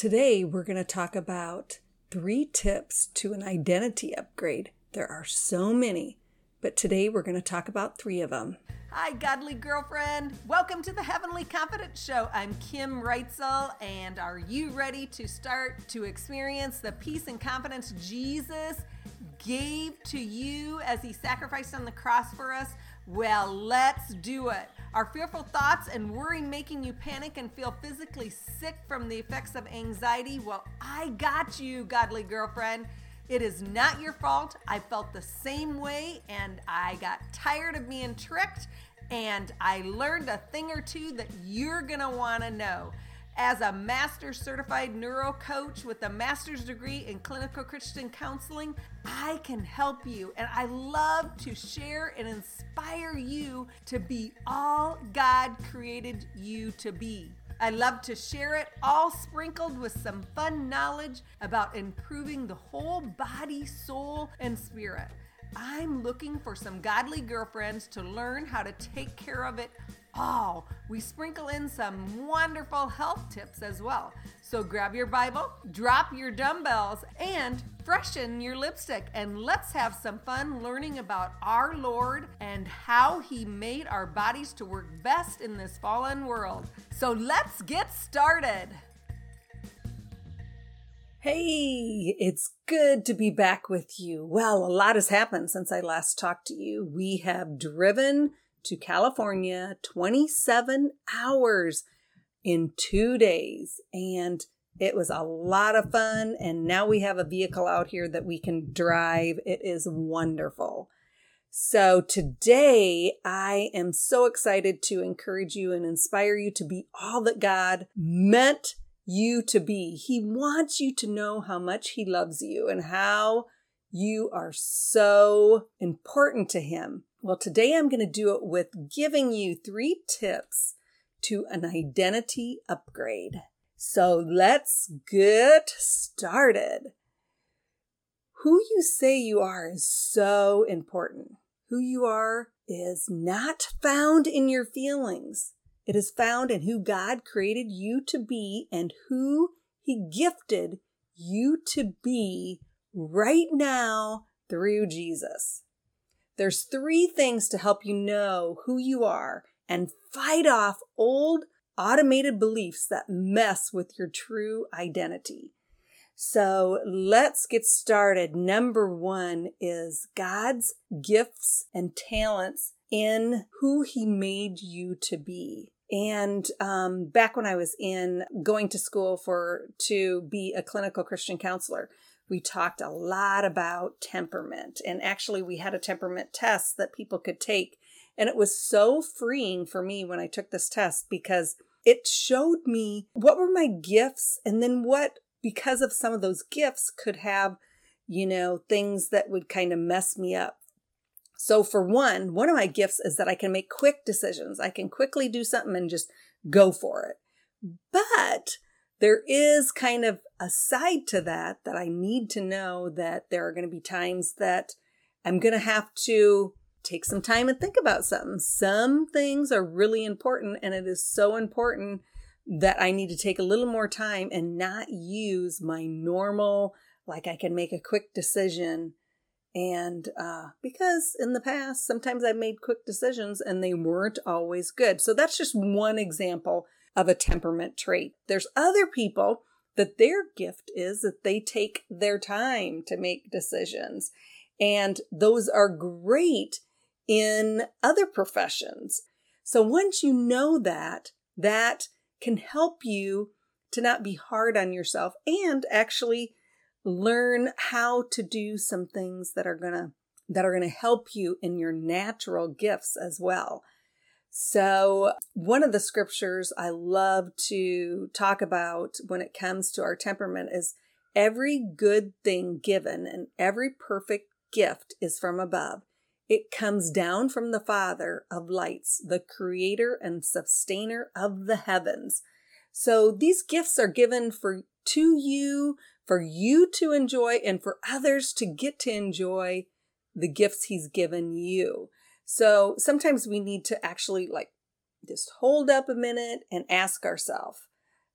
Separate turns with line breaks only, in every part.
Today, we're going to talk about three tips to an identity upgrade. There are so many, but today we're going to talk about three of them.
Hi, godly girlfriend. Welcome to the Heavenly Confidence Show. I'm Kim Reitzel, and are you ready to start to experience the peace and confidence Jesus gave to you as He sacrificed on the cross for us? Well, let's do it. Are fearful thoughts and worry making you panic and feel physically sick from the effects of anxiety? Well, I got you, godly girlfriend. It is not your fault. I felt the same way and I got tired of being tricked and I learned a thing or two that you're going to want to know. As a master certified neuro coach with a master's degree in clinical Christian counseling, I can help you and I love to share and inspire you to be all God created you to be. I love to share it, all sprinkled with some fun knowledge about improving the whole body, soul, and spirit. I'm looking for some godly girlfriends to learn how to take care of it all. We sprinkle in some wonderful health tips as well. So grab your Bible, drop your dumbbells, and freshen your lipstick. And let's have some fun learning about our Lord and how He made our bodies to work best in this fallen world. So let's get started.
Hey, it's good to be back with you. Well, a lot has happened since I last talked to you. We have driven to California 27 hours in two days. And it was a lot of fun. And now we have a vehicle out here that we can drive. It is wonderful. So today I am so excited to encourage you and inspire you to be all that God meant you to be. He wants you to know how much He loves you and how you are so important to Him. Well, today I'm going to do it with giving you three tips to an identity upgrade. So let's get started. Who you say you are is so important. Who you are is not found in your feelings. It is found in who God created you to be and who He gifted you to be right now through Jesus. There's three things to help you know who you are and fight off old automated beliefs that mess with your true identity. So let's get started. Number one is God's gifts and talents in who He made you to be. And um, back when I was in going to school for to be a clinical Christian counselor, we talked a lot about temperament. And actually, we had a temperament test that people could take. And it was so freeing for me when I took this test because it showed me what were my gifts and then what, because of some of those gifts, could have, you know, things that would kind of mess me up. So, for one, one of my gifts is that I can make quick decisions. I can quickly do something and just go for it. But there is kind of a side to that that I need to know that there are going to be times that I'm going to have to take some time and think about something. Some things are really important, and it is so important that I need to take a little more time and not use my normal, like I can make a quick decision. And uh, because in the past, sometimes I've made quick decisions and they weren't always good. So that's just one example of a temperament trait. There's other people that their gift is that they take their time to make decisions. And those are great in other professions. So once you know that, that can help you to not be hard on yourself and actually learn how to do some things that are going to that are going to help you in your natural gifts as well. So, one of the scriptures I love to talk about when it comes to our temperament is every good thing given and every perfect gift is from above. It comes down from the Father of lights, the creator and sustainer of the heavens. So, these gifts are given for to you, for you to enjoy, and for others to get to enjoy the gifts He's given you. So sometimes we need to actually like just hold up a minute and ask ourselves,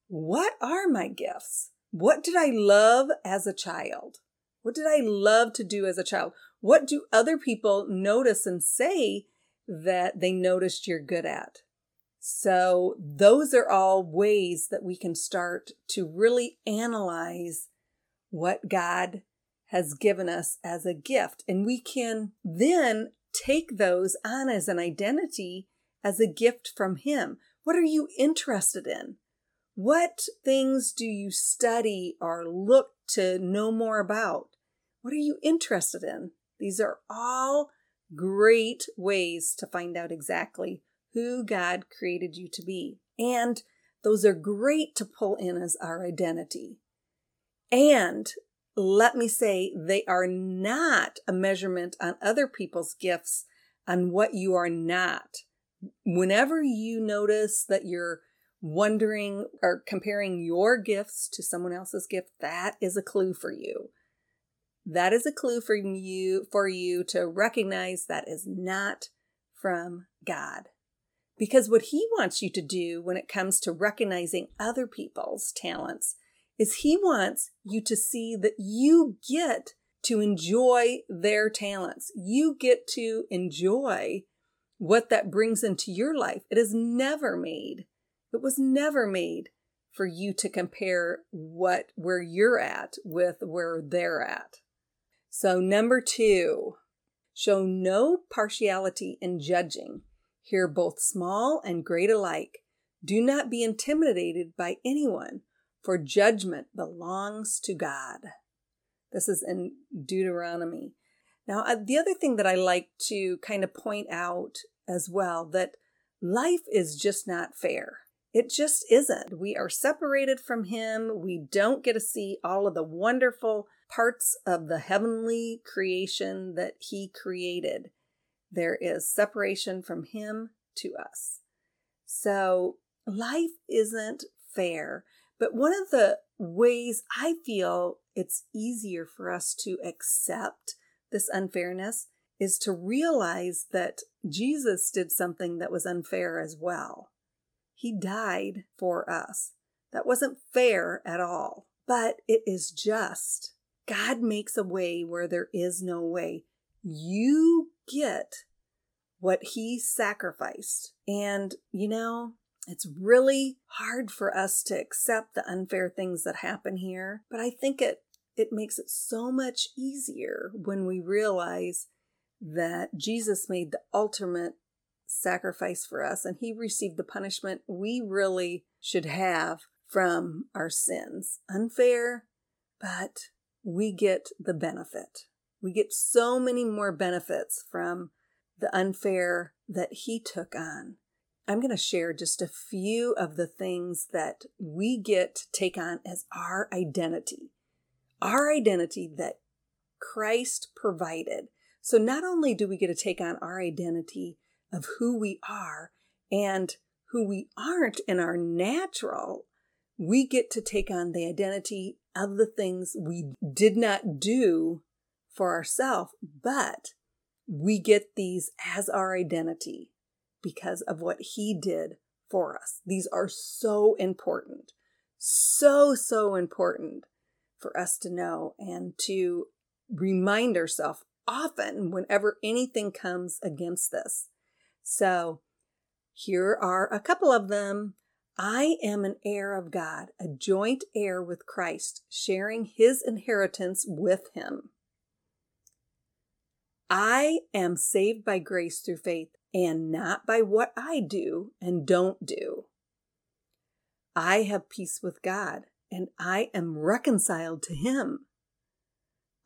what are my gifts? What did I love as a child? What did I love to do as a child? What do other people notice and say that they noticed you're good at? So, those are all ways that we can start to really analyze what God has given us as a gift. And we can then take those on as an identity, as a gift from Him. What are you interested in? What things do you study or look to know more about? What are you interested in? These are all great ways to find out exactly who God created you to be. And those are great to pull in as our identity. And let me say, they are not a measurement on other people's gifts on what you are not. Whenever you notice that you're wondering or comparing your gifts to someone else's gift, that is a clue for you. That is a clue for you for you to recognize that is not from God. Because what he wants you to do when it comes to recognizing other people's talents is he wants you to see that you get to enjoy their talents. You get to enjoy what that brings into your life. It is never made. It was never made for you to compare what where you're at with where they're at. So number 2, show no partiality in judging. Hear both small and great alike. Do not be intimidated by anyone, for judgment belongs to God. This is in Deuteronomy. Now, the other thing that I like to kind of point out as well that life is just not fair. It just isn't. We are separated from Him. We don't get to see all of the wonderful parts of the heavenly creation that He created. There is separation from Him to us. So life isn't fair. But one of the ways I feel it's easier for us to accept this unfairness is to realize that Jesus did something that was unfair as well. He died for us. That wasn't fair at all, but it is just. God makes a way where there is no way. You get what he sacrificed. And, you know, it's really hard for us to accept the unfair things that happen here, but I think it it makes it so much easier when we realize that Jesus made the ultimate sacrifice for us and he received the punishment we really should have from our sins. Unfair, but we get the benefit. We get so many more benefits from the unfair that he took on. I'm going to share just a few of the things that we get to take on as our identity, our identity that Christ provided. So not only do we get to take on our identity of who we are and who we aren't in our natural, we get to take on the identity of the things we did not do for ourselves, but we get these as our identity because of what He did for us. These are so important, so, so important for us to know and to remind ourselves often whenever anything comes against this. So, here are a couple of them. I am an heir of God, a joint heir with Christ, sharing his inheritance with him. I am saved by grace through faith and not by what I do and don't do. I have peace with God and I am reconciled to Him.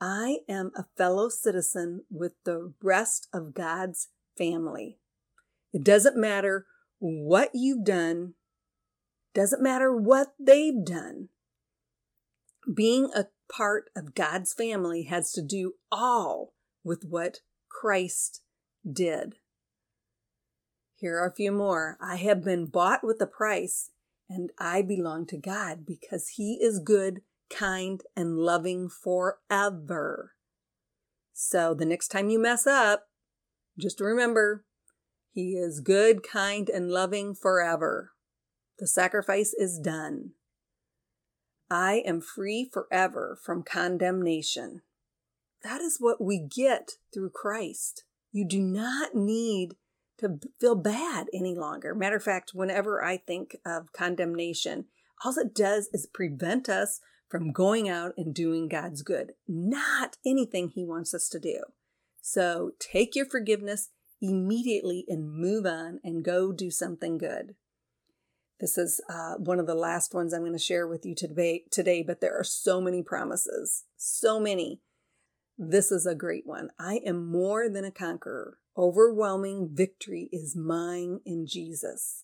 I am a fellow citizen with the rest of God's family. It doesn't matter what you've done, doesn't matter what they've done. Being a part of God's family has to do all with what Christ did. Here are a few more. I have been bought with a price, and I belong to God because He is good, kind, and loving forever. So the next time you mess up, just remember He is good, kind, and loving forever. The sacrifice is done. I am free forever from condemnation. That is what we get through Christ. You do not need to feel bad any longer. Matter of fact, whenever I think of condemnation, all it does is prevent us from going out and doing God's good, not anything He wants us to do. So take your forgiveness immediately and move on and go do something good. This is uh, one of the last ones I'm going to share with you today, today, but there are so many promises, so many. This is a great one. I am more than a conqueror. Overwhelming victory is mine in Jesus.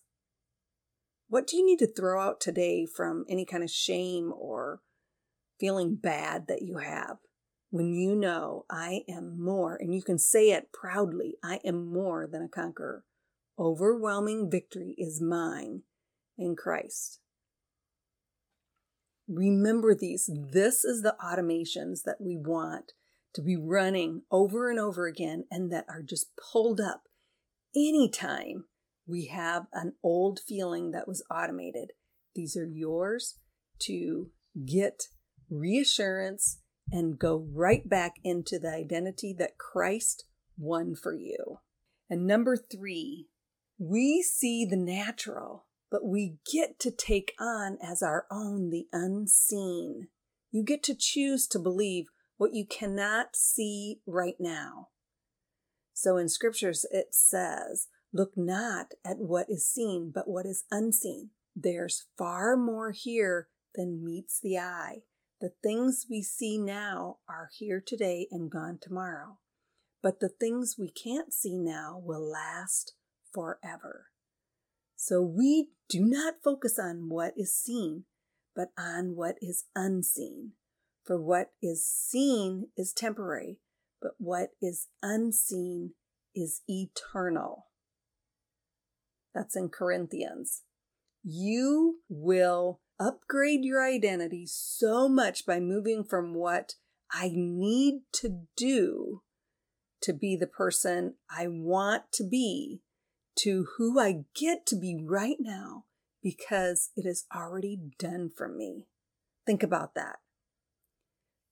What do you need to throw out today from any kind of shame or feeling bad that you have? When you know I am more, and you can say it proudly, I am more than a conqueror. Overwhelming victory is mine in Christ. Remember these. This is the automations that we want to be running over and over again and that are just pulled up anytime we have an old feeling that was automated. These are yours to get reassurance and go right back into the identity that Christ won for you. And number three, we see the natural, but we get to take on as our own the unseen. You get to choose to believe what you cannot see right now. So in scriptures, it says, Look not at what is seen, but what is unseen. There's far more here than meets the eye. The things we see now are here today and gone tomorrow. But the things we can't see now will last forever. So we do not focus on what is seen, but on what is unseen. For what is seen is temporary, but what is unseen is eternal. That's in Corinthians. You will upgrade your identity so much by moving from what I need to do to be the person I want to be to who I get to be right now because it is already done for me. Think about that.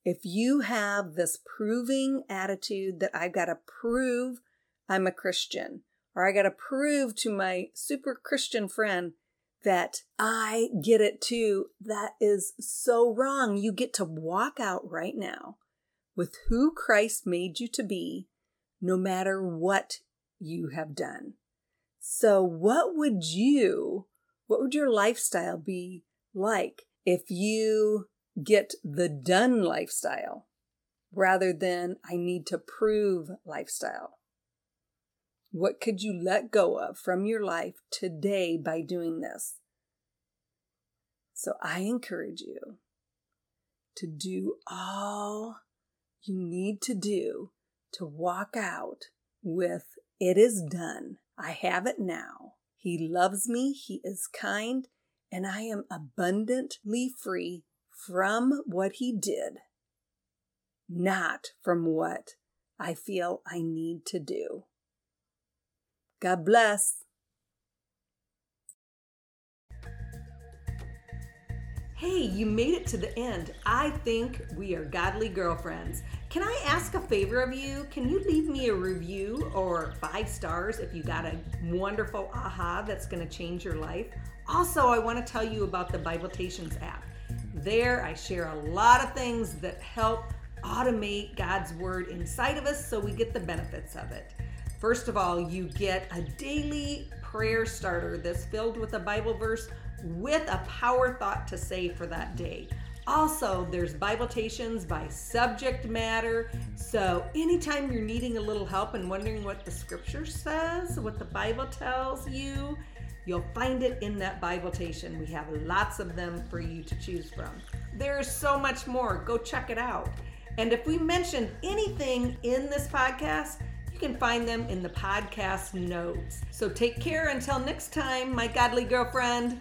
If you have this proving attitude that I've got to prove I'm a Christian, or I got to prove to my super Christian friend that I get it too, that is so wrong. You get to walk out right now with who Christ made you to be, no matter what you have done. So, what would you, what would your lifestyle be like if you get the done lifestyle rather than I need to prove lifestyle? What could you let go of from your life today by doing this? So I encourage you to do all you need to do to walk out with it is done. I have it now. He loves me. He is kind and I am abundantly free from what he did, not from what I feel I need to do. God bless. Hey, you made it to the end. I think we are godly girlfriends. Can I ask a favor of you? Can you leave me a review or five stars if you got a wonderful aha that's going to change your life? Also, I want to tell you about the Bibletations app. There, I share a lot of things that help automate God's Word inside of us so we get the benefits of it. First of all, you get a daily prayer starter that's filled with a Bible verse with a power thought to say for that day. Also, there's Bibletations by subject matter. So, anytime you're needing a little help and wondering what the scripture says, what the Bible tells you, You'll find it in that Bibletation. We have lots of them for you to choose from. There's so much more. Go check it out. And if we mentioned anything in this podcast, you can find them in the podcast notes. So take care until next time, my godly girlfriend.